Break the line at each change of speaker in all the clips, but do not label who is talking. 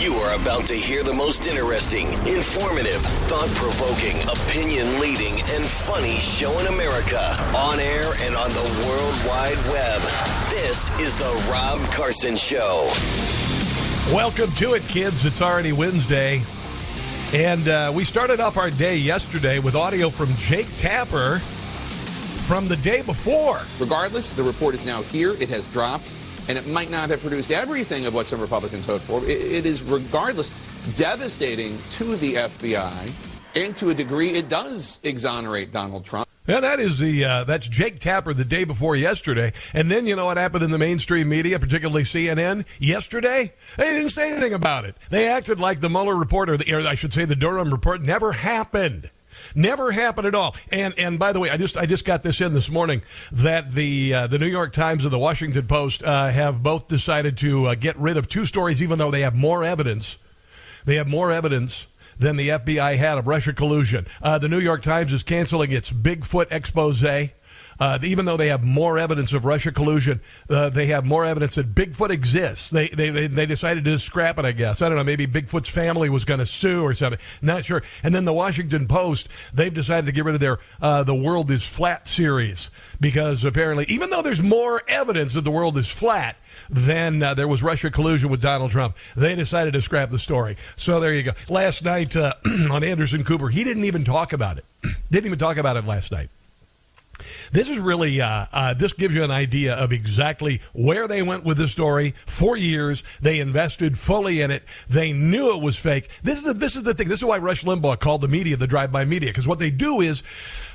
You are about to hear the most interesting, informative, thought provoking, opinion leading, and funny show in America on air and on the World Wide Web. This is The Rob Carson Show.
Welcome to it, kids. It's already Wednesday. And uh, we started off our day yesterday with audio from Jake Tapper from the day before.
Regardless, the report is now here. It has dropped, and it might not have produced everything of what some Republicans hoped for. it, it is, regardless, devastating to the FBI, and to a degree, it does exonerate Donald Trump.
Yeah, that is the uh, that's Jake Tapper the day before yesterday, and then you know what happened in the mainstream media, particularly CNN, yesterday. They didn't say anything about it. They acted like the Mueller report, or, the, or I should say, the Durham report, never happened. Never happened at all. And and by the way, I just I just got this in this morning that the uh, the New York Times and the Washington Post uh, have both decided to uh, get rid of two stories, even though they have more evidence. They have more evidence than the FBI had of Russia collusion. Uh, the New York Times is canceling its Bigfoot expose. Uh, even though they have more evidence of Russia collusion, uh, they have more evidence that Bigfoot exists. They, they, they, they decided to scrap it, I guess. I don't know. Maybe Bigfoot's family was going to sue or something. Not sure. And then the Washington Post, they've decided to get rid of their uh, The World is Flat series because apparently, even though there's more evidence that the world is flat, then uh, there was Russia collusion with Donald Trump. They decided to scrap the story. So there you go. Last night uh, on Anderson Cooper, he didn't even talk about it. didn't even talk about it last night. This is really, uh, uh, this gives you an idea of exactly where they went with the story. For years, they invested fully in it. They knew it was fake. This is the, this is the thing. This is why Rush Limbaugh called the media the drive-by media because what they do is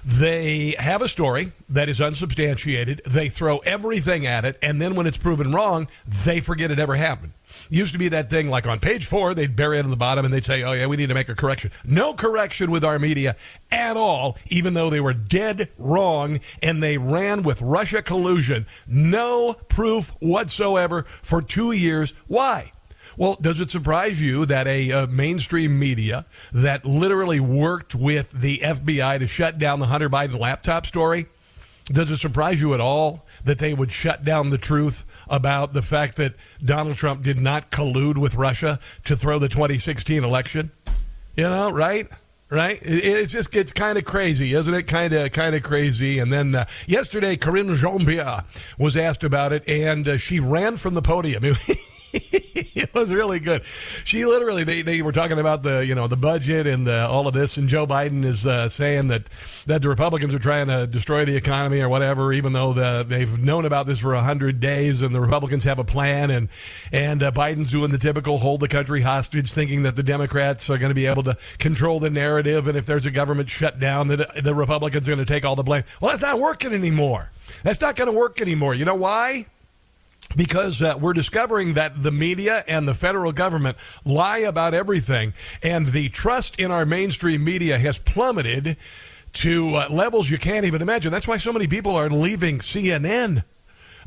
they have a story that is unsubstantiated. They throw everything at it, and then when it's proven wrong, they forget it ever happened. Used to be that thing like on page four, they'd bury it on the bottom and they'd say, oh, yeah, we need to make a correction. No correction with our media at all, even though they were dead wrong and they ran with Russia collusion. No proof whatsoever for two years. Why? Well, does it surprise you that a, a, mainstream media that literally worked with the FBI to shut down the Hunter Biden laptop story, does it surprise you at all that they would shut down the truth about the fact that Donald Trump did not collude with Russia to throw the 2016 election. You know, right? Right? It, it's just gets kind of crazy, isn't it? Kind of kind of crazy. And then uh, yesterday, Karine Jean-Pierre was asked about it, and uh, she ran from the podium. it was really good. She literally they, they were talking about the you know the budget and the, all of this, and Joe Biden is uh, saying that that the Republicans are trying to destroy the economy or whatever, even though the, they've known about this for hundred days, and the Republicans have a plan, and and uh, Biden's doing the typical hold the country hostage, thinking that the Democrats are going to be able to control the narrative, and if there's a government shutdown, that the Republicans are going to take all the blame. Well, that's not working anymore. That's not going to work anymore. You know why? Because uh, we're discovering that the media and the federal government lie about everything, and the trust in our mainstream media has plummeted to uh, levels you can't even imagine. That's why so many people are leaving CNN.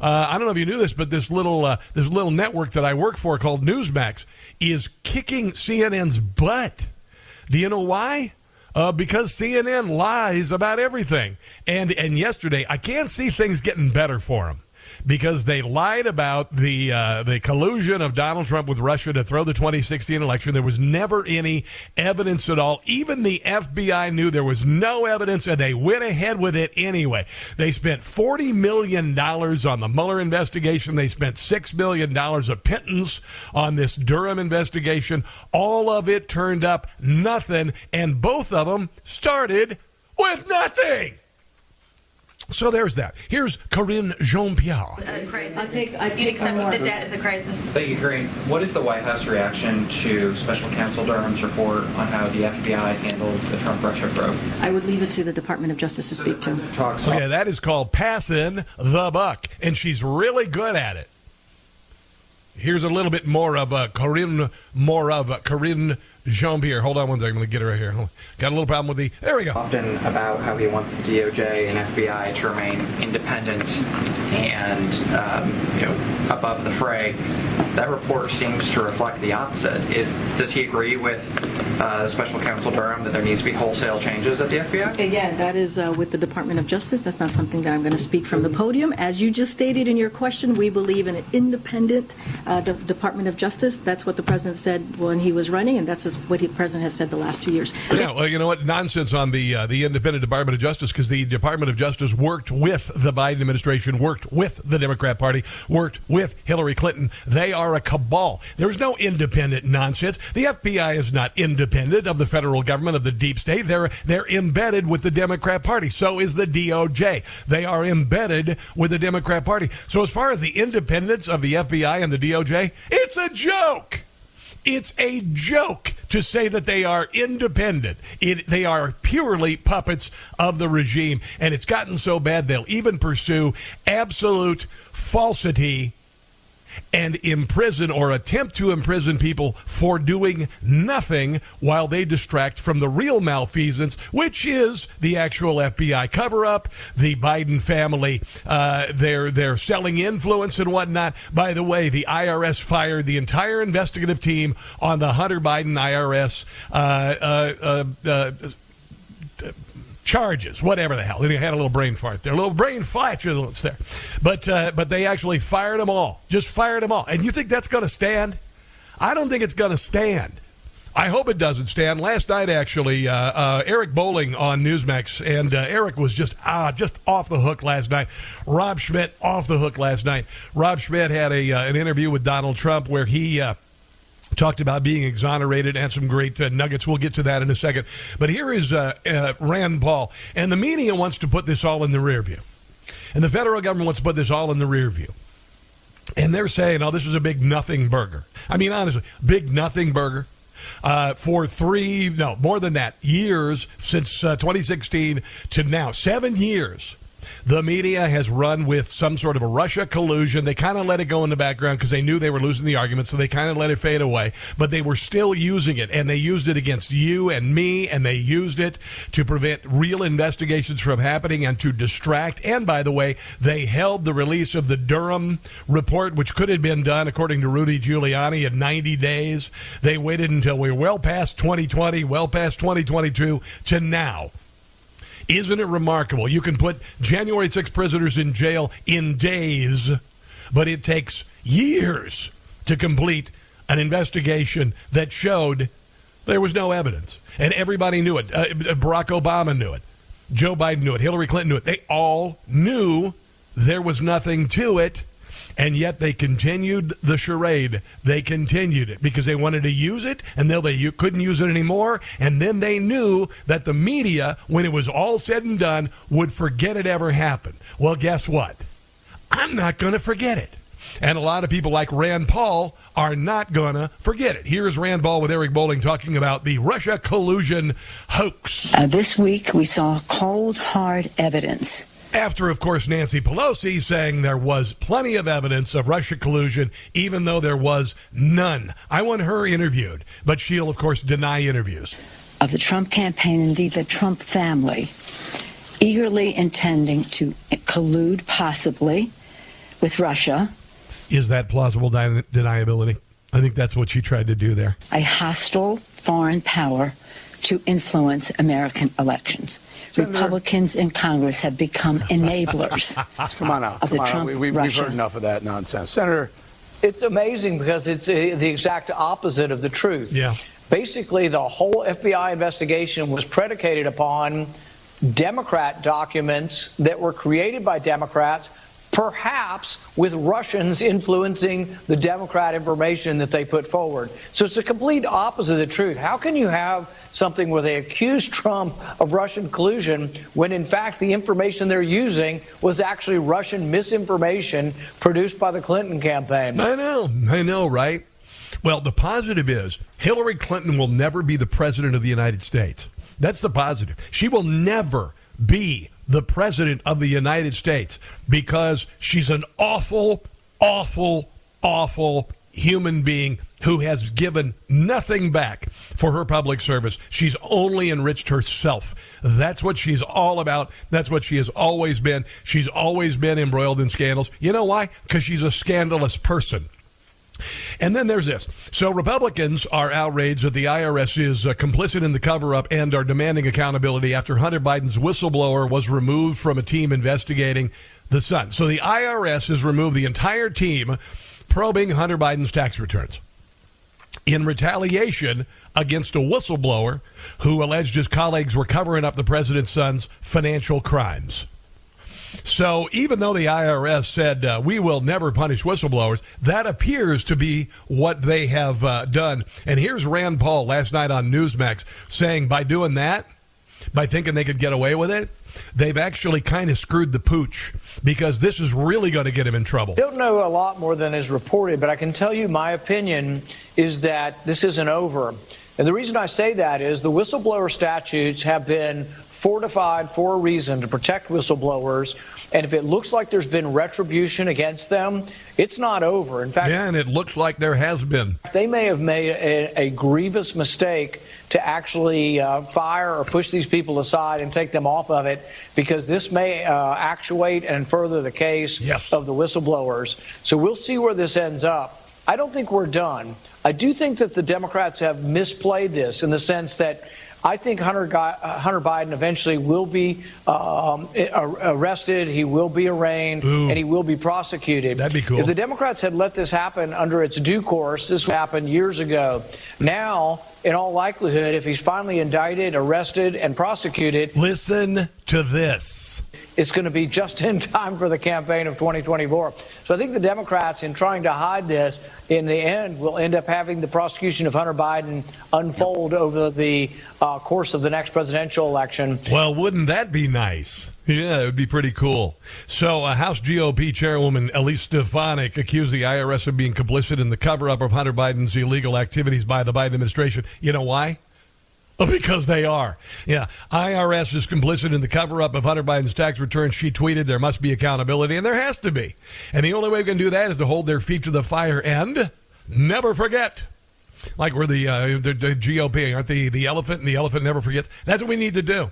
Uh, I don't know if you knew this, but this little uh, this little network that I work for called Newsmax is kicking CNN's butt. Do you know why? Uh, because CNN lies about everything. And and yesterday, I can't see things getting better for them because they lied about the uh, the collusion of Donald Trump with Russia to throw the 2016 election. There was never any evidence at all. Even the FBI knew there was no evidence, and they went ahead with it anyway. They spent 40 million dollars on the Mueller investigation. They spent six million dollars of pittance on this Durham investigation. All of it turned up nothing, and both of them started with nothing. So there's that. Here's Karine Jean-Pierre.
A crisis. I'll take, I take accept the debt as a crisis.
Thank you, Karine. What is the White House reaction to Special Counsel Durham's report on how the FBI handled the Trump-Russia probe?
I would leave it to the Department of Justice to speak to.
Talks okay, that is called passing the buck, and she's really good at it. Here's a little bit more of a Karine, more of a Karine Jean-Pierre. Hold on one second. I'm going to get it right here. Got a little problem with the... There we go.
Often about how he wants the DOJ and FBI to remain independent and, um, you know, above the fray. that report seems to reflect the opposite. Is does he agree with uh, Special Counsel Durham that there needs to be wholesale changes at the FBI?
Okay, yeah, that is uh, with the Department of Justice. That's not something that I'm going to speak from the podium. As you just stated in your question, we believe in an independent uh, De- Department of Justice. That's what the president said when he was running, and that's what the president has said the last two years.
Yeah, well, you know what? Nonsense on the uh, the independent Department of Justice because the Department of Justice worked with the Biden administration, worked with the Democrat Party, worked with Hillary Clinton. They are a cabal. There's no independent nonsense. The FBI is not independent of the federal government of the deep state. They're they're embedded with the Democrat Party. So is the DOJ. They are embedded with the Democrat Party. So as far as the independence of the FBI and the DOJ, it's a joke. It's a joke to say that they are independent. It, they are purely puppets of the regime. And it's gotten so bad they'll even pursue absolute falsity and imprison or attempt to imprison people for doing nothing while they distract from the real malfeasance, which is the actual FBI cover up, the Biden family, uh, they're, they're selling influence and whatnot. By the way, the IRS fired the entire investigative team on the Hunter Biden IRS. Uh, uh, uh, uh charges, whatever the hell. They had a little brain fart there, a little brain flatulence there. But uh, but they actually fired them all, just fired them all. And you think that's going to stand? I don't think it's going to stand. I hope it doesn't stand. Last night, actually, uh, uh, Eric Bolling on Newsmax, and uh, Eric was just ah, just off the hook last night. Rob Schmitt off the hook last night. Rob Schmitt had a uh, an interview with Donald Trump where he uh, talked about being exonerated and some great uh, nuggets. We'll get to that in a second. But here is uh, uh, Rand Paul. And the media wants to put this all in the rear view. And the federal government wants to put this all in the rear view. And they're saying, oh, this is a big nothing burger. I mean, honestly, big nothing burger. Uh, for three, no, more than that, years since uh, 2016 to now, seven years the media has run with some sort of a Russia collusion. They kind of let it go in the background because they knew they were losing the argument, so they kind of let it fade away. But they were still using it, and they used it against you and me, and they used it to prevent real investigations from happening and to distract. And by the way, they held the release of the Durham report, which could have been done, according to Rudy Giuliani, in 90 days. They waited until we were well past 2020, well past 2022 to now isn't it remarkable? You can put January 6 prisoners in jail in days, but it takes years to complete an investigation that showed there was no evidence. And everybody knew it. Uh, Barack Obama knew it. Joe Biden knew it. Hillary Clinton knew it. They all knew there was nothing to it and yet they continued the charade. They continued it because they wanted to use it, and then they couldn't use it anymore. And then they knew that the media, when it was all said and done, would forget it ever happened. Well, guess what? I'm not going to forget it. And a lot of people like Rand Paul are not going to forget it. Here's Rand Paul with Eric Bolling talking about the Russia collusion hoax.
Uh, this week, we saw cold, hard evidence
after, of course, Nancy Pelosi saying there was plenty of evidence of Russia collusion, even though there was none. I want her interviewed, but she'll, of course, deny interviews.
Of the Trump campaign, indeed the Trump family, eagerly intending to collude possibly with Russia.
Is that plausible deniability? I think that's what she tried to do there.
A hostile foreign power to influence American elections. Senator, Republicans in Congress have become enablers.
Come on
out. Of the
Come
Trump,
we, have heard enough of that nonsense. Senator.
It's amazing because it's a, the exact opposite of the truth.
Yeah.
Basically, the whole FBI investigation was predicated upon Democrat documents that were created by Democrats perhaps with Russians influencing the Democrat information that they put forward. So it's a complete opposite of the truth. How can you have something where they accuse Trump of Russian collusion when in fact the information they're using was actually Russian misinformation produced by the Clinton campaign?
I know, I know, right? Well, the positive is Hillary Clinton will never be the president of the United States. That's the positive. She will never be the President of the United States because she's an awful, awful, awful human being who has given nothing back for her public service. She's only enriched herself. That's what she's all about. That's what she has always been. She's always been embroiled in scandals. You know why? Because she's a scandalous person. And then there's this. So Republicans are outraged that the IRS is uh, complicit in the cover up and are demanding accountability after Hunter Biden's whistleblower was removed from a team investigating the Sun. So the IRS has removed the entire team probing Hunter Biden's tax returns in retaliation against a whistleblower who alleged his colleagues were covering up the president's son's financial crimes. So even though the IRS said uh, we will never punish whistleblowers, that appears to be what they have uh, done. And here's Rand Paul last night on Newsmax saying by doing that, by thinking they could get away with it, they've actually kind of screwed the pooch because this is really going to get him in trouble.
Don't know a lot more than is reported, but I can tell you my opinion is that this isn't over. And the reason I say that is the whistleblower statutes have been fortified for a reason to protect whistleblowers. And if it looks like there's been retribution against them, it's not over. In fact,
yeah, and it looks like there has been.
They may have made a, a grievous mistake to actually uh, fire or push these people aside and take them off of it because this may uh, actuate and further the case
yes.
of the whistleblowers. So we'll see where this ends up. I don't think we're done. I do think that the Democrats have misplayed this in the sense that I think Hunter, uh, Hunter Biden eventually will be um, arrested, he will be arraigned, Ooh. and he will be prosecuted.
That'd be cool.
If the Democrats had let this happen under its due course, this happened years ago. Now, in all likelihood, if he's finally indicted, arrested, and prosecuted.
Listen to this
it's going to be just in time for the campaign of 2024. So I think the Democrats, in trying to hide this, in the end, will end up having the prosecution of Hunter Biden unfold over the uh, course of the next presidential election.
Well, wouldn't that be nice? Yeah, it would be pretty cool. So, uh, House GOP Chairwoman Elise Stefanik accused the IRS of being complicit in the cover up of Hunter Biden's illegal activities by the Biden administration. You know why? Because they are. Yeah. IRS is complicit in the cover up of Hunter Biden's tax returns. She tweeted there must be accountability, and there has to be. And the only way we can do that is to hold their feet to the fire and never forget like we're the, uh, the, the, GOP, aren't the the elephant, and the elephant never forgets. That's what we need to do.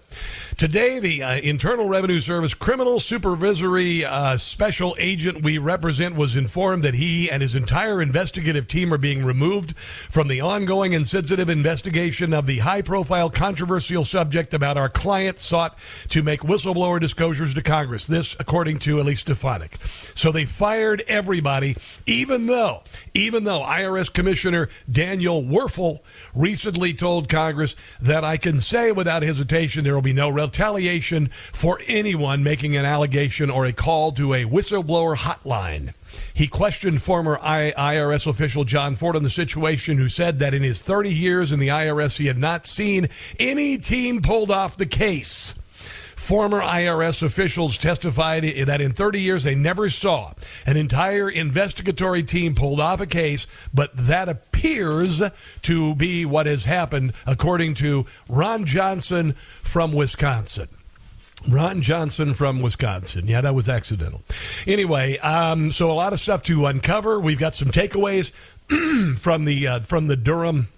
Today, the uh, Internal Revenue Service criminal supervisory uh, special agent we represent was informed that he and his entire investigative team are being removed from the ongoing and sensitive investigation of the high-profile, controversial subject about our client sought to make whistleblower disclosures to Congress. This, according to Elise Stefanik. So they fired everybody, even though, even though IRS Commissioner Daniel Daniel Werfel recently told Congress that I can say without hesitation there will be no retaliation for anyone making an allegation or a call to a whistleblower hotline. He questioned former IRS official John Ford on the situation, who said that in his 30 years in the IRS, he had not seen any team pulled off the case. Former IRS officials testified that in 30 years they never saw an entire investigatory team pulled off a case, but that appears to be what has happened, according to Ron Johnson from Wisconsin. Ron Johnson from Wisconsin. Yeah, that was accidental. Anyway, um, so a lot of stuff to uncover. We've got some takeaways from the uh, from the Durham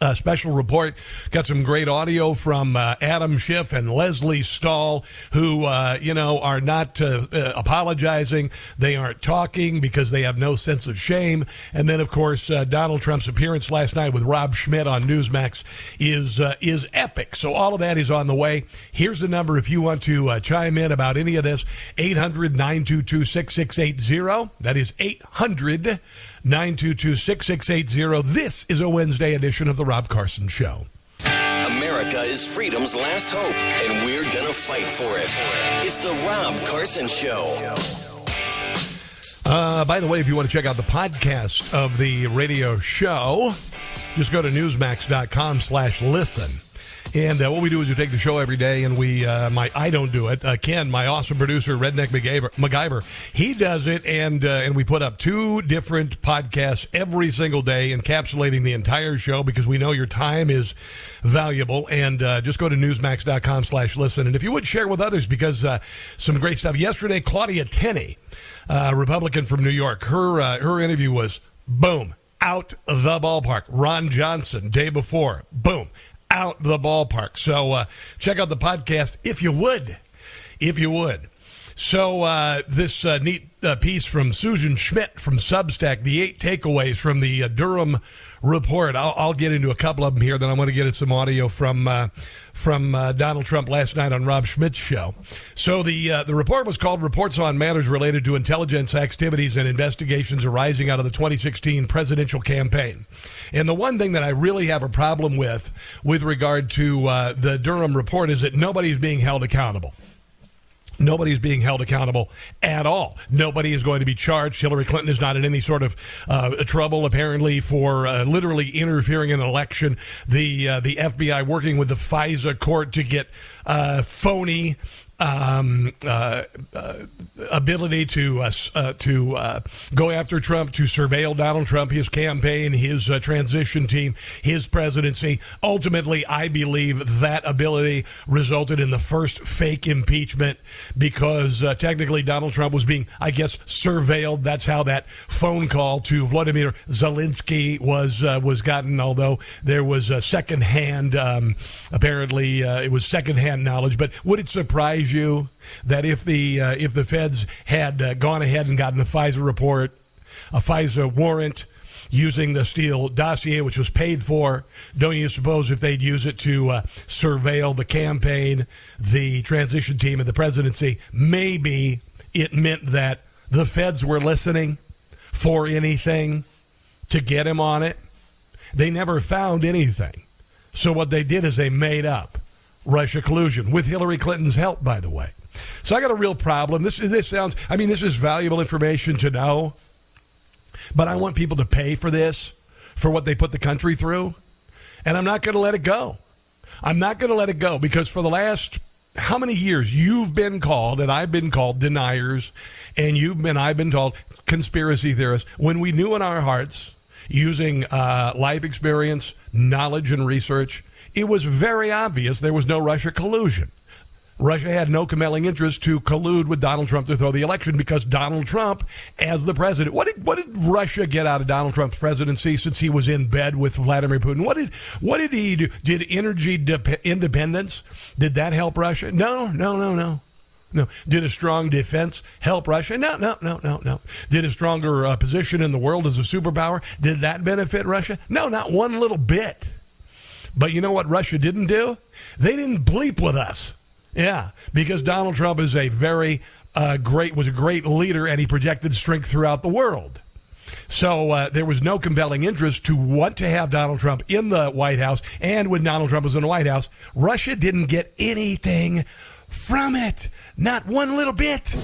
uh, special report. Got some great audio from uh, Adam Schiff and Lesley Stahl, who, uh, you know, are not uh, uh, apologizing. They aren't talking because they have no sense of shame. And then, of course, uh, Donald Trump's appearance last night with Rob Schmitt on Newsmax is is epic. So all of that is on the way. Here's the number if you want to chime in about any of this 800 922 6680. That is 800 922 6680. This is a Wednesday edition of The Rob Carson Show.
America is freedom's last hope, and we're going to fight for it. It's The Rob Carson Show.
Uh, by the way, if you want to check out the podcast of the radio show, just go to newsmax.com slash listen. And uh, what we do is we take the show every day, and we uh, my I don't do it. Uh, Ken, my awesome producer, Redneck MacGyver, MacGyver he does it, and uh, and we put up two different podcasts every single day, encapsulating the entire show because we know your time is valuable. And uh, just go to newsmax.com/slash listen, and if you would share with others because uh, some great stuff. Yesterday, Claudia Tenney, uh Republican from New York, her her interview was boom out the ballpark. Ron Johnson, day before, boom out the ballpark. So uh, check out the podcast if you would. If you would. So uh, this uh, neat uh, piece from Susan Schmidt from Substack, the eight takeaways from the uh, Durham report. I'll, I'll, get into a couple of them here. Then I want to get into some audio from uh, from uh, Donald Trump last night on Rob Schmitt's show. So the the report was called "Reports on Matters Related to Intelligence Activities and Investigations Arising Out of the 2016 Presidential Campaign." And the one thing that I really have a problem with, with regard to the Durham report, is that nobody is being held accountable. Nobody is being held accountable at all. Nobody is going to be charged. Hillary Clinton is not in any sort of uh, trouble, apparently, for uh, literally interfering in an election. The uh, the FBI working with the FISA court to get uh, phony um, uh, uh, ability to uh, uh to uh, go after Trump, to surveil Donald Trump, his campaign, his uh, transition team, his presidency. Ultimately, I believe that ability resulted in the first fake impeachment because technically Donald Trump was being, I guess, surveilled. That's how that phone call to Vladimir Zelensky was was gotten. Although there was a secondhand, um, apparently it was secondhand knowledge. But would it surprise you that if the uh, if the feds had uh, gone ahead and gotten the FISA report, a FISA warrant using the Steele dossier, which was paid for, don't you suppose if they'd use it to uh, surveil the campaign, the transition team, and the presidency, maybe it meant that the feds were listening for anything to get him on it? They never found anything. So what they did is they made up Russia collusion with Hillary Clinton's help, by the way. So I got a real problem. This this sounds. I mean, this is valuable information to know, but I want people to pay for this for what they put the country through, and I'm not going to let it go. I'm not going to let it go because for the last how many years you've been called and I've been called deniers, and you've been I've been called conspiracy theorists when we knew in our hearts using uh, life experience, knowledge, and research it was very obvious there was no Russia collusion. Russia had no compelling interest to collude with Donald Trump to throw the election because Donald Trump, as the president, what did what did Russia get out of Donald Trump's presidency since he was in bed with Vladimir Putin? What did what did he do? Did energy de- independence did that help Russia? No, no, no, no. No. Did a strong defense help Russia? No, no, no, no, no. Did a stronger uh, position in the world as a superpower? Did that benefit Russia? No, not one little bit. But you know what Russia didn't do? They didn't bleep with us. Yeah, because Donald Trump is a very uh, great was a great leader and he projected strength throughout the world. So uh, there was no compelling interest to want to have Donald Trump in the White House. And when Donald Trump was in the White House, Russia didn't get anything from it. Not one little bit.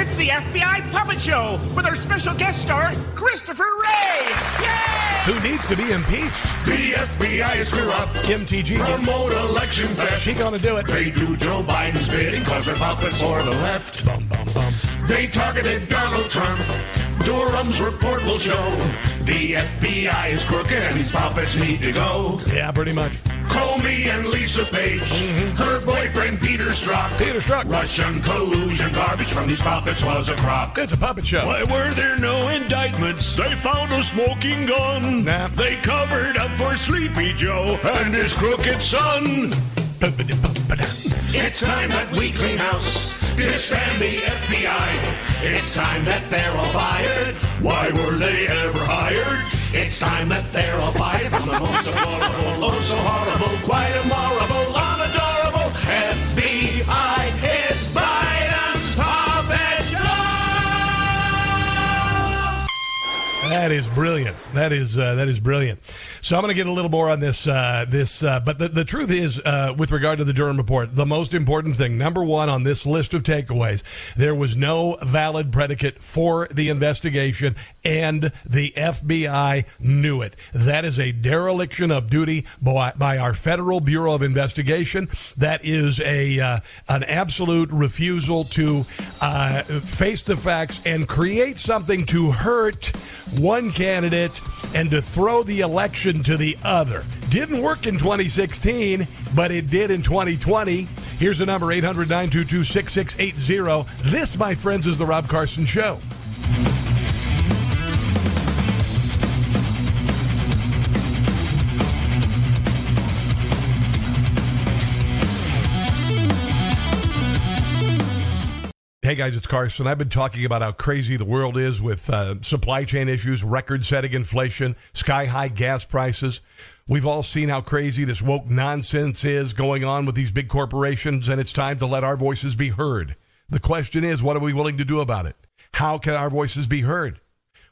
It's the FBI Puppet Show with our special guest star, Christopher Wray. Yay!
Who needs to be impeached?
The FBI screw up.
Kim TG.
Promote election theft.
She gonna do it.
They do Joe Biden's bidding cause they're puppets for the left.
Bum, bum, bum.
They targeted Donald Trump. Durham's report will show the FBI is crooked and these puppets need to go.
Yeah, pretty much.
Comey and Lisa Page, mm-hmm. her boyfriend Peter Strzok.
Peter Strzok.
Russian collusion garbage from these puppets was a crop.
It's a puppet show.
Why were there no indictments? They found a smoking gun.
Nah.
They covered up for Sleepy Joe and his crooked son. It's time that we clean house, disband the FBI. It's time that they're all fired. Why were they ever hired? It's time that they're all fired from the most horrible, oh so horrible, quite immoral, unadorable FBI is.
That is brilliant. That is uh, that is brilliant. So I'm going to get a little more on this. Uh, this, uh, but the, the truth is, uh, with regard to the Durham report, the most important thing, number one on this list of takeaways, there was no valid predicate for the investigation, and the FBI knew it. That is a dereliction of duty by, by our Federal Bureau of Investigation. That is a uh, an absolute refusal to uh, face the facts and create something to hurt one candidate and to throw the election to the other. Didn't work in 2016, but it did in 2020. Here's the number 800 922 6680. This, my friends, is The Rob Carson Show. Hey guys, it's Carson. I've been talking about how crazy the world is with uh, supply chain issues, record setting inflation, sky high gas prices. We've all seen how crazy this woke nonsense is going on with these big corporations, and it's time to let our voices be heard. The question is, what are we willing to do about it? How can our voices be heard?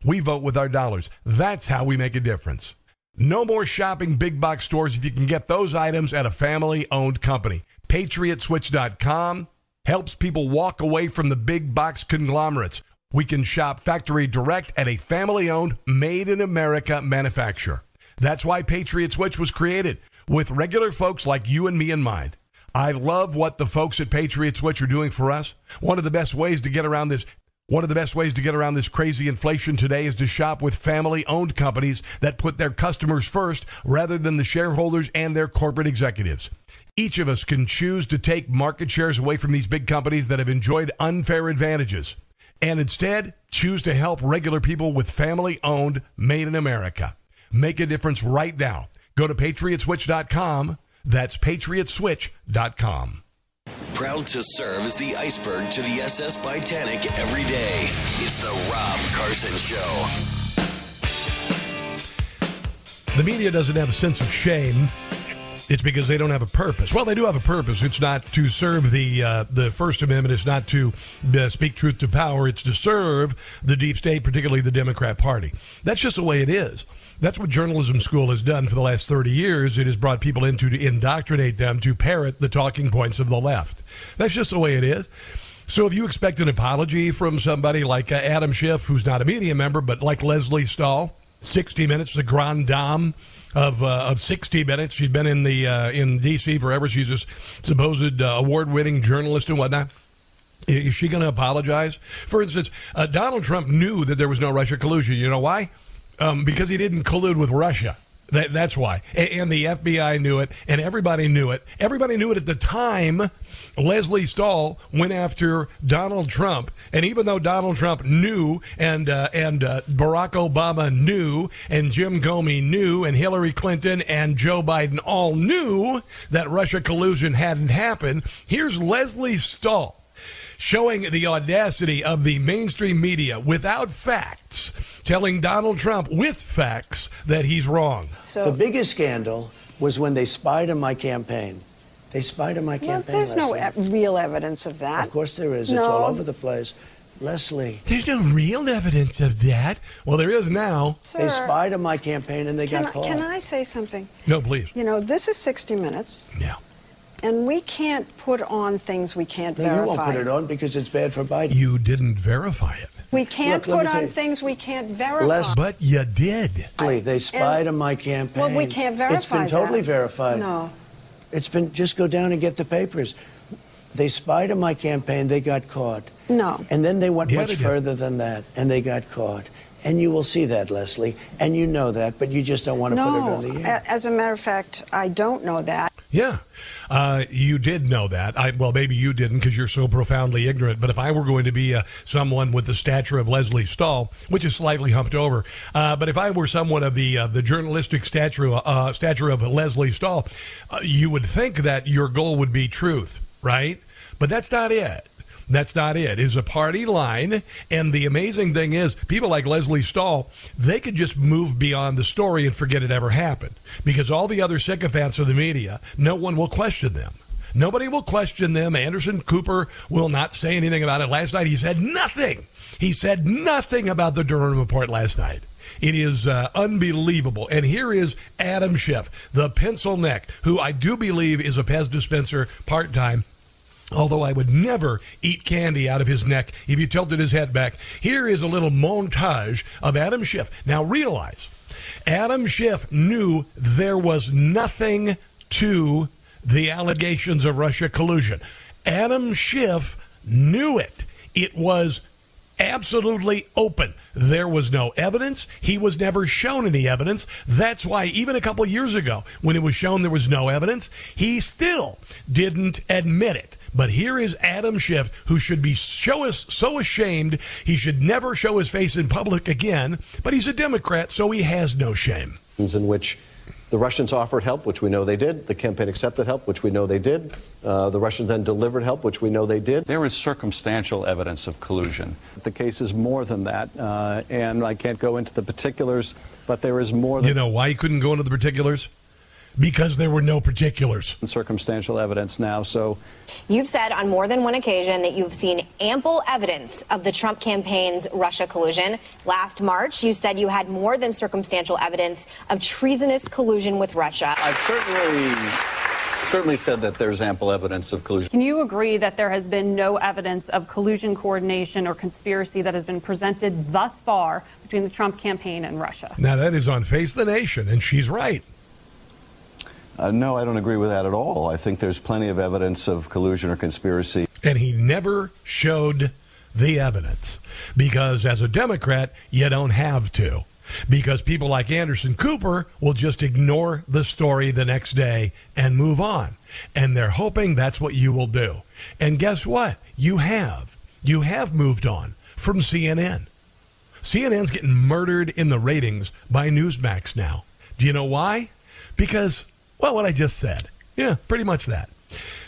We vote with our dollars. That's how we make a difference. No more shopping big box stores if you can get those items at a family owned company. PatriotSwitch.com helps people walk away from the big box conglomerates. We can shop factory direct at a family owned, made in America manufacturer. That's why Patriot Switch was created, with regular folks like you and me in mind. I love what the folks at Patriot Switch are doing for us. One of the best ways to get around this one of the best ways to get around this crazy inflation today is to shop with family owned companies that put their customers first rather than the shareholders and their corporate executives. Each of us can choose to take market shares away from these big companies that have enjoyed unfair advantages and instead choose to help regular people with family owned, made in America. Make a difference right now. Go to patriotswitch.com. That's patriotswitch.com.
Proud to serve as the iceberg to the SS Titanic every day. It's the Rob Carson Show.
The media doesn't have a sense of shame. It's because they don't have a purpose. Well, they do have a purpose. It's not to serve the uh, the First Amendment. It's not to uh, speak truth to power. It's to serve the deep state, particularly the Democrat Party. That's just the way it is. That's what journalism school has done for the last 30 years. It has brought people in to indoctrinate them to parrot the talking points of the left. That's just the way it is. So if you expect an apology from somebody like uh, Adam Schiff, who's not a media member, but like Lesley Stahl, 60 Minutes, the grand dame of uh, of 60 Minutes, she's been in the uh, in D.C. forever. She's a supposed uh, award-winning journalist and whatnot. Is she going to apologize? For instance, uh, Donald Trump knew that there was no Russia collusion. You know why? um, because he didn't collude with Russia. That, that's why. And, the FBI knew it, and everybody knew it. Everybody knew it at the time Lesley Stahl went after Donald Trump. And even though Donald Trump knew, and, uh, and uh, Barack Obama knew, and Jim Comey knew, and Hillary Clinton and Joe Biden all knew that Russia collusion hadn't happened, here's Lesley Stahl showing the audacity of the mainstream media without facts, telling Donald Trump with facts that he's wrong.
So the biggest scandal was when they spied on my campaign. They spied on my
well,
campaign.
There's no e- real evidence of that.
Of course there is. No. It's all over the place. Lesley.
There's no real evidence of that. Well, there is now.
Sir,
they spied on my campaign and they
got
I, caught.
Can I say something?
No, please.
You know, this is 60 Minutes.
Yeah.
And we can't put on things we can't
no,
verify.
You won't put it on because it's bad for Biden.
You didn't verify it.
We can't
Look,
put on things we can't verify.
Less, but you did.
They spied and, on my campaign.
Well, we can't verify
It's been totally
that.
verified.
No.
It's been, just go down and get the papers. They spied on my campaign. They got caught.
No.
And then they went
Yeah,
much
they
further than that, and they got caught. And you will see that, Lesley. And you know that, but you just don't want to put it on the air.
A- As a matter of fact, I don't know that.
Yeah, uh, you did know that. I, well, maybe you didn't because you're so profoundly ignorant. But if I were going to be uh, someone with the stature of Lesley Stahl, which is slightly humped over, uh, but if I were someone of the uh, the journalistic stature uh, stature of Lesley Stahl, uh, you would think that your goal would be truth, right? But that's not it. That's not it. It's a party line. And the amazing thing is, people like Lesley Stahl, they could just move beyond the story and forget it ever happened. Because all the other sycophants of the media, no one will question them. Nobody will question them. Anderson Cooper will not say anything about it. Last night, he said nothing. He said nothing about the Durham report last night. It is uh, unbelievable. And here is Adam Schiff, the pencil neck, who I do believe is a Pez dispenser part time. Although I would never eat candy out of his neck if you tilted his head back. Here is a little montage of Adam Schiff. Now realize, Adam Schiff knew there was nothing to the allegations of Russia collusion. Adam Schiff knew it. It was absolutely open. There was no evidence. He was never shown any evidence. That's why, even a couple years ago, when it was shown there was no evidence, he still didn't admit it. But here is Adam Schiff, who should be so, so ashamed he should never show his face in public again. But he's a Democrat, so he has no shame.
In which The Russians offered help, which we know they did. The campaign accepted help, which we know they did. Uh, the Russians then delivered help, which we know they did.
There is circumstantial evidence of collusion.
The case is more than that, uh, and I can't go into the particulars, but there is more than
You know why he couldn't go into the particulars? Because there were no particulars.
circumstantial evidence now. So
You've said on more than one occasion that you've seen ample evidence of the Trump campaign's Russia collusion. Last March, you said you had more than circumstantial evidence of treasonous collusion with Russia.
I've certainly certainly said that there's ample evidence of collusion.
Can you agree that there has been no evidence of collusion, coordination, or conspiracy that has been presented thus far between the Trump campaign and Russia?
Now, that is on Face the Nation, and she's right.
Uh, no, I don't agree with that at all. I think there's plenty of evidence of collusion or conspiracy.
And he never showed the evidence because, as a Democrat, you don't have to. Because people like Anderson Cooper will just ignore the story the next day and move on. And they're hoping that's what you will do. And guess what? You have. You have moved on from CNN. CNN's getting murdered in the ratings by Newsmax now. Do you know why? Because, well, what I just said. Yeah, pretty much that.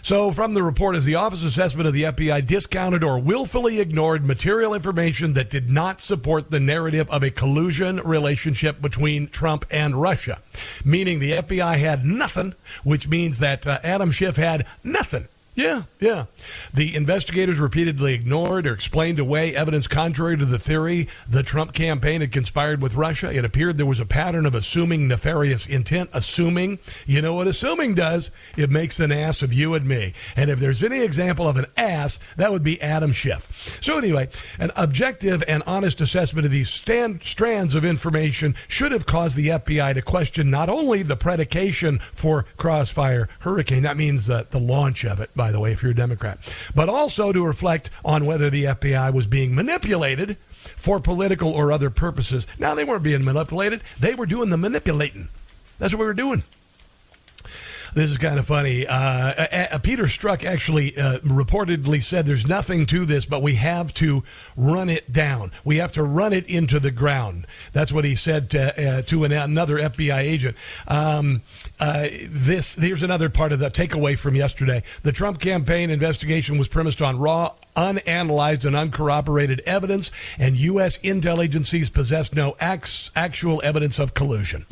So, from the report, is the office assessment of the FBI discounted or willfully ignored material information that did not support the narrative of a collusion relationship between Trump and Russia? Meaning the FBI had nothing, which means that uh, Adam Schiff had nothing. Yeah, yeah. The investigators repeatedly ignored or explained away evidence contrary to the theory the Trump campaign had conspired with Russia. It appeared there was a pattern of assuming nefarious intent. Assuming, you know what assuming does? It makes an ass of you and me. And if there's any example of an ass, that would be Adam Schiff. So, anyway, an objective and honest assessment of these stand, strands of information should have caused the FBI to question not only the predication for Crossfire Hurricane, that means uh, the launch of it, by the way, if you're a Democrat, but also to reflect on whether the FBI was being manipulated for political or other purposes. Now, they weren't being manipulated, they were doing the manipulating. That's what we were doing. This is kind of funny. Uh, a- a- Peter Strzok actually uh, reportedly said there's nothing to this, but we have to run it down. We have to run it into the ground. That's what he said to, uh, to an, another FBI agent. Um, uh, this here's another part of the takeaway from yesterday. The Trump campaign investigation was premised on raw, unanalyzed, and uncorroborated evidence, and U.S. intelligence agencies possessed no actual evidence of collusion.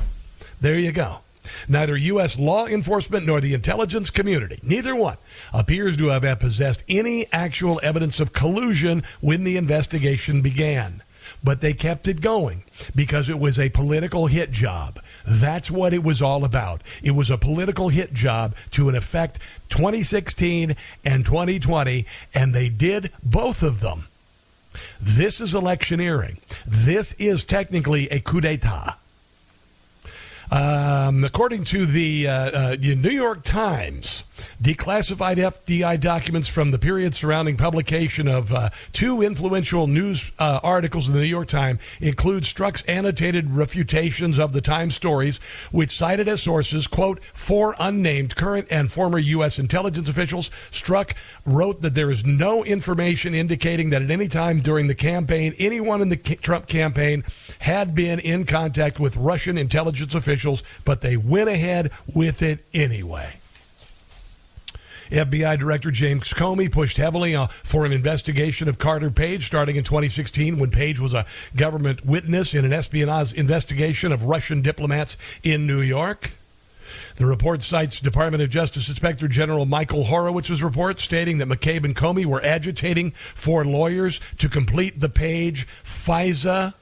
There you go. Neither U.S. law enforcement nor the intelligence community, neither one, appears to have possessed any actual evidence of collusion when the investigation began. But they kept it going because it was a political hit job. That's what it was all about. It was a political hit job to, in effect, 2016 and 2020, and they did both of them. This is electioneering. This is technically a coup d'etat. Um, according to the uh, uh, New York Times, declassified FBI documents from the period surrounding publication of uh, two influential news uh, articles in the New York Times include Strzok's annotated refutations of the Times stories, which cited as sources, quote, four unnamed current and former U.S. intelligence officials. Strzok wrote that there is no information indicating that at any time during the campaign, anyone in the Trump campaign had been in contact with Russian intelligence officials, but they went ahead with it anyway. FBI Director James Comey pushed heavily uh, for an investigation of Carter Page starting in 2016 when Page was a government witness in an espionage investigation of Russian diplomats in New York. The report cites Department of Justice Inspector General Michael Horowitz's report stating that McCabe and Comey were agitating for lawyers to complete the Page FISA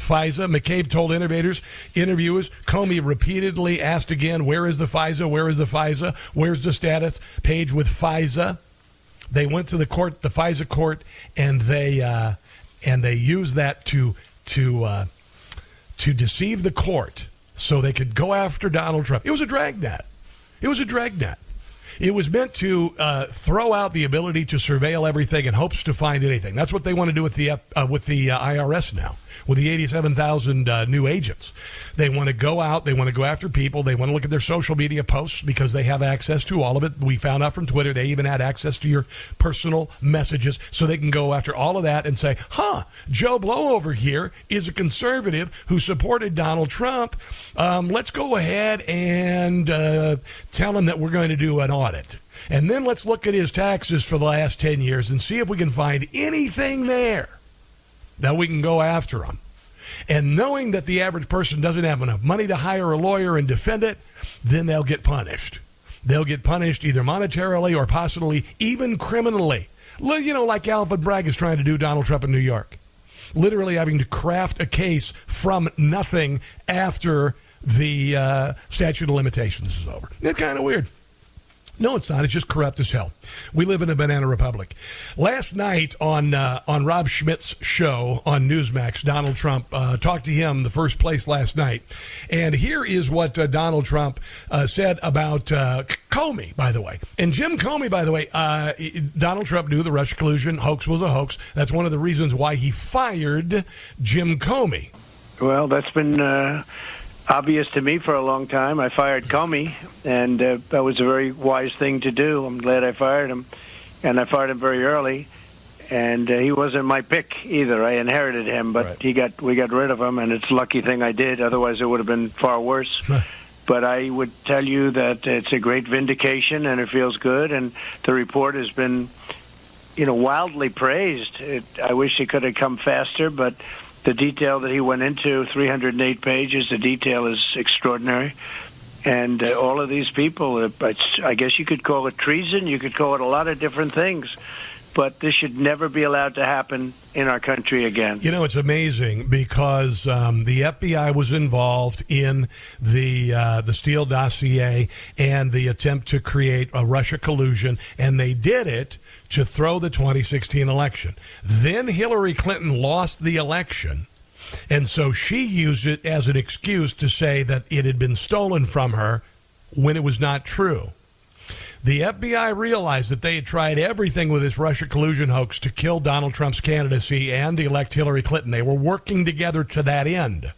FISA. McCabe told interviewers, interviewers, Comey repeatedly asked again, where is the FISA? Where is the FISA? Where's the status page with FISA? They went to the court, the FISA court, and they uh, and they used that to to uh, to deceive the court so they could go after Donald Trump. It was a dragnet. It was a dragnet. It was meant to uh, throw out the ability to surveil everything in hopes to find anything. That's what they want to do with the F, uh, with the uh, IRS now. With the 87,000 uh, new agents. They want to go out, they want to go after people, they want to look at their social media posts because they have access to all of it. We found out from Twitter they even had access to your personal messages so they can go after all of that and say, huh, Joe Blow over here is a conservative who supported Donald Trump. Um, let's go ahead and uh, tell him that we're going to do an audit. And then let's look at his taxes for the last 10 years and see if we can find anything there that we can go after them. And knowing that the average person doesn't have enough money to hire a lawyer and defend it, then they'll get punished. They'll get punished either monetarily or possibly even criminally. You know, like Alvin Bragg is trying to do Donald Trump in New York. Literally having to craft a case from nothing after the uh, statute of limitations is over. It's kind of weird. No, it's not. It's just corrupt as hell. We live in a banana republic. Last night on uh, on Rob Schmitt's show on Newsmax, Donald Trump uh, talked to him the first place last night, and here is what uh, Donald Trump uh, said about uh, Comey, by the way. And Jim Comey, by the way, uh, Donald Trump knew the Russia collusion hoax was a hoax. That's one of the reasons why he fired Jim Comey.
Well, that's been uh, obvious to me for a long time. I fired Comey, and uh, that was a very wise thing to do. I'm glad I fired him, and I fired him very early. And uh, he wasn't my pick either. I inherited him, but he got we got rid of him, and it's a lucky thing I did. Otherwise, it would have been far worse. but I would tell you that it's a great vindication, and it feels good. And the report has been, you know, wildly praised. It, I wish it could have come faster, but the detail that he went into 308 pages the detail is extraordinary. And uh, all of these people uh, it's, i guess you could call it treason you could call it a lot of different things but this should never be allowed to happen in our country again.
You know, it's amazing because um, the FBI was involved in the uh, the Steele dossier and the attempt to create a Russia collusion, and they did it to throw the 2016 election. Then Hillary Clinton lost the election. And so she used it as an excuse to say that it had been stolen from her when it was not true. The FBI realized that they had tried everything with this Russia collusion hoax to kill Donald Trump's candidacy and elect Hillary Clinton. They were working together to that end.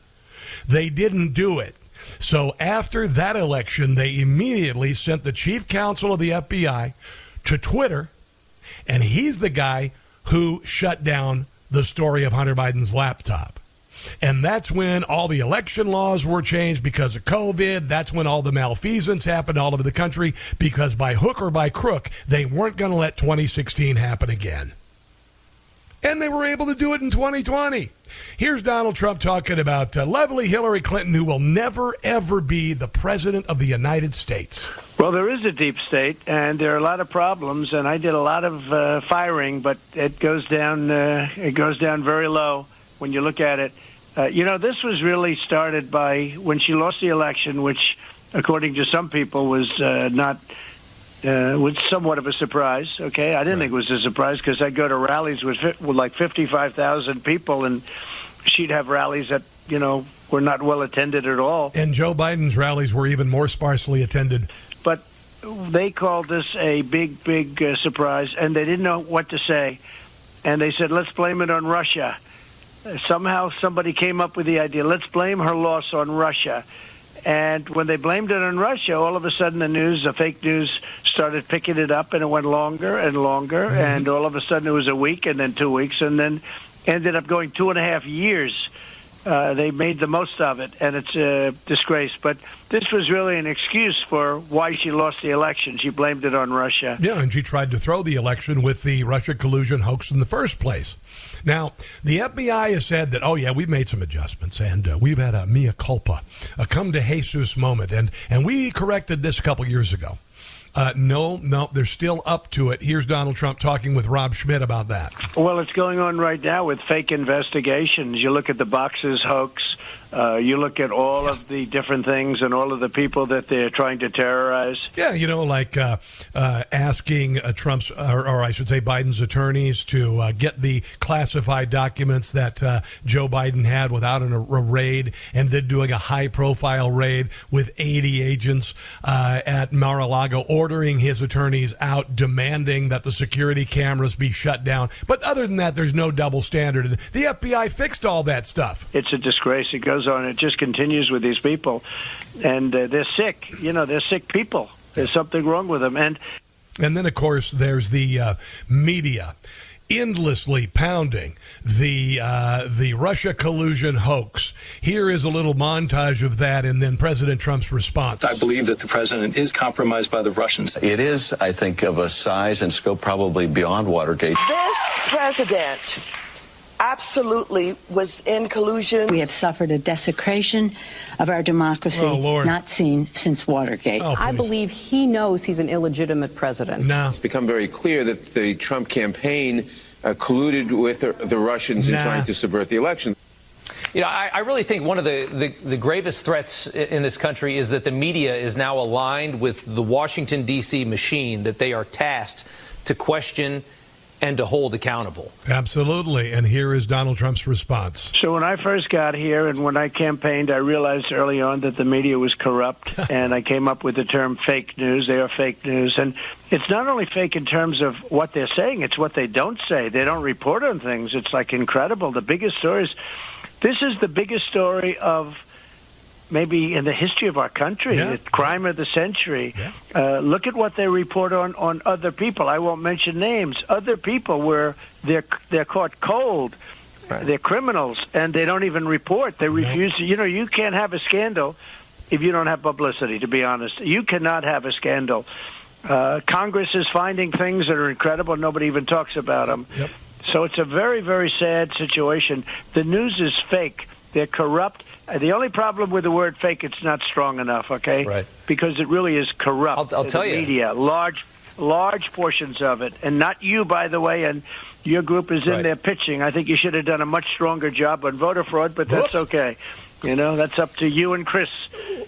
They didn't do it. So after that election, they immediately sent the chief counsel of the FBI to Twitter, and he's the guy who shut down the story of Hunter Biden's laptop. And that's when all the election laws were changed because of COVID. That's when all the malfeasance happened all over the country because by hook or by crook, they weren't going to let 2016 happen again. And they were able to do it in 2020. Here's Donald Trump talking about uh, lovely Hillary Clinton, who will never, ever be the president of the United States.
Well, there is a deep state, and there are a lot of problems. And I did a lot of uh, firing, but it goes down. Uh, it goes down very low when you look at it. Uh, you know, this was really started by when she lost the election, which, according to some people, was uh, not uh, was somewhat of a surprise. Okay, I didn't think it was a surprise because I'd go to rallies with, fi- with like fifty five thousand people, and she'd have rallies that you know were not well attended at all.
And Joe Biden's rallies were even more sparsely attended.
But they called this a big, big uh, surprise, and they didn't know what to say. And they said, let's blame it on Russia. Somehow somebody came up with the idea, let's blame her loss on Russia. And when they blamed it on Russia, all of a sudden the news, the fake news, started picking it up, and it went longer and longer. Mm-hmm. And all of a sudden it was a week, and then two weeks, and then ended up going two and a half years. Uh, they made the most of it, and it's a disgrace. But this was really an excuse for why she lost the election. She blamed it on Russia.
Yeah, and she tried to throw the election with the Russia collusion hoax in the first place. Now, the FBI has said that, oh, yeah, we've made some adjustments and uh, we've had a mea culpa, a come to Jesus moment, and, and we corrected this a couple years ago. Uh, no, no, they're still up to it. Here's Donald Trump talking with Rob Schmitt about that.
Well, it's going on right now with fake investigations. You look at the boxes hoax, Uh, you look at all of the different things and all of the people that they're trying to terrorize.
Yeah, you know, like uh, uh, asking uh, Trump's, or, or, I should say, Biden's attorneys to uh, get the classified documents that uh, Joe Biden had without an, a raid, and then doing a high-profile raid with 80 agents at Mar-a-Lago, ordering his attorneys out, demanding that the security cameras be shut down. But other than that, there's no double standard. The FBI fixed all that stuff.
It's a disgrace. It goes on. It just continues with these people, and uh, they're sick. You know, they're sick people. There's something wrong with them, and
and then of course there's the uh, media endlessly pounding the uh, the Russia collusion hoax. Here is a little montage of that, and then President Trump's response.
I believe that the president is compromised by the Russians.
It is, I think, of a size and scope probably beyond Watergate.
This president absolutely was in collusion.
We have suffered a desecration of our democracy
oh,
not seen since Watergate.
Oh,
I believe he knows he's an illegitimate president.
No.
It's become very clear that the Trump campaign uh, colluded with the, the Russians nah. in trying to subvert the election.
You know, I, I, really think one of the, the, the, gravest threats in this country is that the media is now aligned with the Washington, D.C. machine, that they are tasked to question and to hold accountable.
Absolutely. And here is Donald Trump's response.
So when I first got here and when I campaigned, I realized early on that the media was corrupt, and I came up with the term fake news. They are fake news. And it's not only fake in terms of what they're saying, it's what they don't say. They don't report on things. It's like incredible. The biggest stories. This is the biggest story of maybe in the history of our country,
yeah.
the crime of the century.
Yeah.
Uh, look at what they report on on other people. I won't mention names. Other people where they're they're caught cold. Right. They're criminals, and they don't even report. They refuse. To, you know, you can't have a scandal if you don't have publicity. To be honest, you cannot have a scandal. Uh, Congress is finding things that are incredible. Nobody even talks about them.
Yep.
So it's a very, very sad situation. The news is fake. They're corrupt. Uh, the only problem with the word fake, it's not strong enough, okay?
Right.
Because it really is corrupt.
I'll, I'll tell
the
you.
Media, large, large portions of it, and not you, by the way. And your group is in
Right.
there pitching. I think you should have done a much stronger job on voter fraud, but that's
Whoops.
okay. You know, that's up to you and Chris.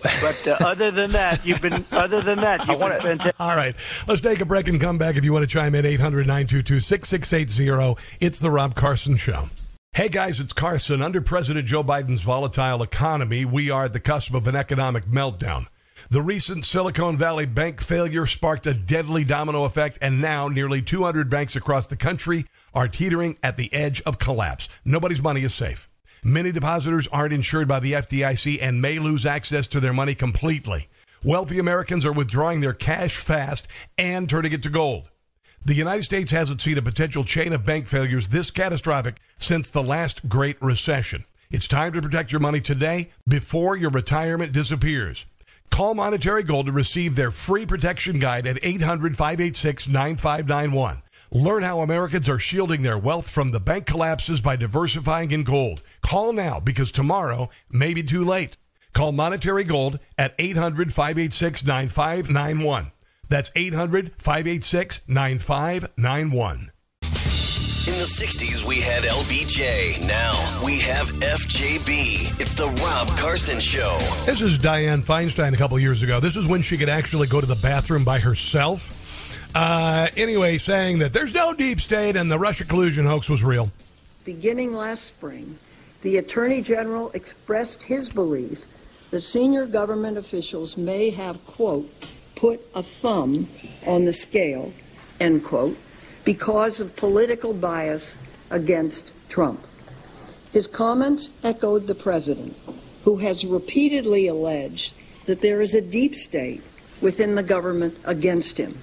But uh, other than that, you've been. Other than that, you've been fantastic.
All right. Let's take a break and come back if you want to chime in 800 922 6680. It's The Rob Carson Show. Hey guys, it's Carson. Under President Joe Biden's volatile economy, we are at the cusp of an economic meltdown. The recent Silicon Valley bank failure sparked a deadly domino effect, and now nearly 200 banks across the country are teetering at the edge of collapse. Nobody's money is safe. Many depositors aren't insured by the FDIC and may lose access to their money completely. Wealthy Americans are withdrawing their cash fast and turning it to gold. The United States hasn't seen a potential chain of bank failures this catastrophic since the last Great Recession. It's time to protect your money today before your retirement disappears. Call Monetary Gold to receive their free protection guide at 800 586 9591. Learn how Americans are shielding their wealth from the bank collapses by diversifying in gold. Call now because tomorrow may be too late. Call Monetary Gold at 800 586 9591. That's 800 586 9591.
In the 60s, we had LBJ. Now we have FJB. It's the Rob Carson Show.
This is Dianne Feinstein a couple years ago. This is when she could actually go to the bathroom by herself. Uh, anyway, saying that there's no deep state and the Russia collusion hoax was real.
Beginning last spring, the Attorney General expressed his belief that senior government officials may have, quote, put a thumb on the scale, end quote, because of political bias against Trump. His comments echoed the president, who has repeatedly alleged that there is a deep state within the government against him.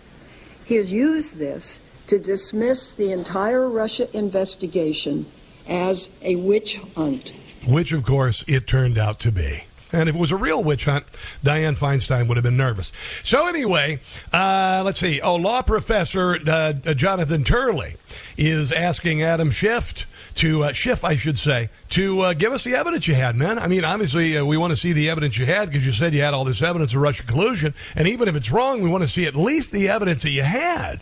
He has used this to dismiss the entire Russia investigation as a witch hunt.
Which, of course, it turned out to be. And if it was a real witch hunt, Dianne Feinstein would have been nervous. So, anyway, uh, let's see. Oh, law professor uh, Jonathan Turley is asking Adam Schiff to, uh, Schiff, I should say, to uh, give us the evidence you had, man. I mean, obviously, uh, we want to see the evidence you had because you said you had all this evidence of Russian collusion. And even if it's wrong, we want to see at least the evidence that you had.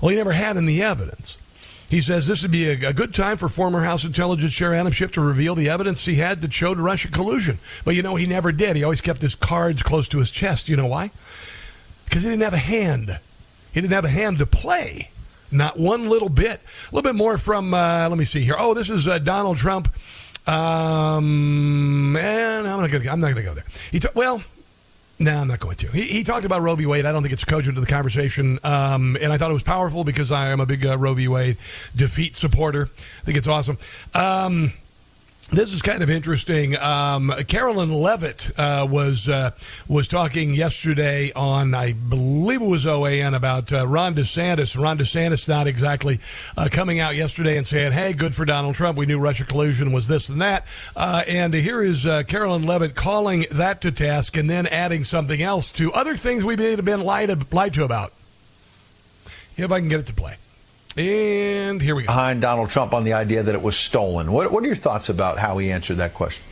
Well, he never had any evidence. He says this would be a, good time for former House Intelligence Chair Adam Schiff to reveal the evidence he had that showed Russia collusion. But you know, he never did. He always kept his cards close to his chest. You know why? Because he didn't have a hand. He didn't have a hand to play. Not one little bit. A little bit more from, uh, let me see here. Oh, this is uh, Donald Trump. Um, and I'm not going to I'm not to go there. He ta- well, no, I'm not going to. He, he, talked about Roe v. Wade. I don't think it's cogent to the conversation. Um, and I thought it was powerful because I am a big uh, Roe v. Wade defeat supporter. I think it's awesome. Um, this is kind of interesting. Um, Karoline Leavitt uh, was uh, was talking yesterday on, I believe it was OAN, about uh, Ron DeSantis. Ron DeSantis not exactly uh, coming out yesterday and saying, "Hey, good for Donald Trump. We knew Russia collusion was this and that." Uh, and here is uh, Karoline Leavitt calling that to task and then adding something else to other things we may have been lied, lied to about. If I can get it to play. And here we go.
Behind Donald Trump on the idea that it was stolen. What, what are your thoughts about how he answered that question?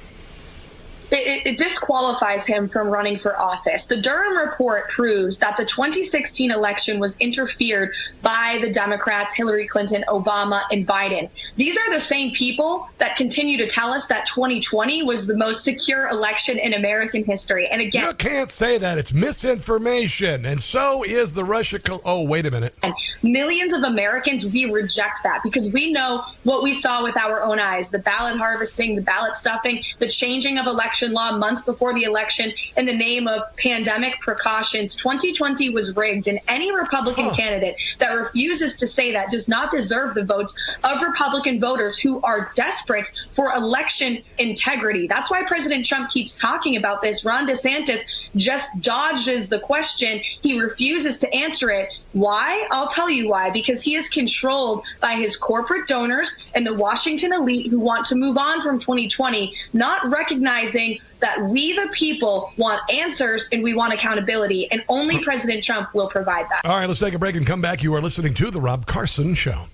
It, it, disqualifies him from running for office. The Durham report proves that the 2016 election was interfered by the Democrats, Hillary Clinton, Obama, and Biden. These are the same people that continue to tell us that 2020 was the most secure election in American history. And again,
you can't say that. It's misinformation. And so is the Russia. Co- oh, wait a minute.
And millions of Americans, we reject that because we know what we saw with our own eyes the ballot harvesting, the ballot stuffing, the changing of elections election law months before the election in the name of pandemic precautions. 2020 was rigged, and any Republican huh. candidate that refuses to say that does not deserve the votes of Republican voters who are desperate for election integrity. That's why President Trump keeps talking about this. Ron DeSantis just dodges the question. He refuses to answer it. Why? I'll tell you why. Because he is controlled by his corporate donors and the Washington elite who want to move on from 2020, not recognizing that we, the people, want answers and we want accountability. And only President Trump will provide that.
All right, let's take a break and come back. You are listening to The Rob Carson Show.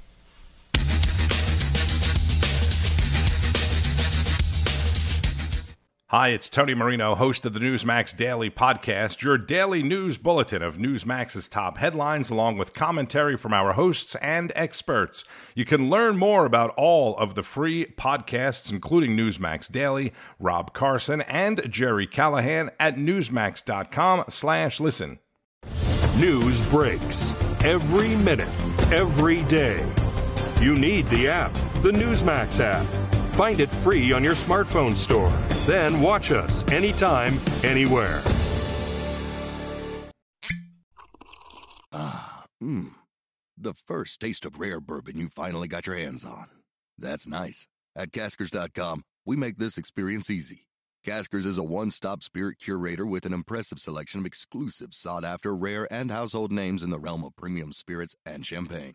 Hi, it's Tony Marino, host of the Newsmax Daily Podcast, your daily news bulletin of Newsmax's top headlines, along with commentary from our hosts and experts. You can learn more about all of the free podcasts, including Newsmax Daily, Rob Carson, and Jerry Callahan at newsmax.com slash listen.
News breaks every minute, every day. You need the app, the Newsmax app. Find it free on your smartphone store. Then watch us anytime, anywhere.
Ah, mmm. The first taste of rare bourbon you finally got your hands on. That's nice. At caskers.com, we make this experience easy. Caskers is a one stop spirit curator with an impressive selection of exclusive, sought after, rare, and household names in the realm of premium spirits and champagne.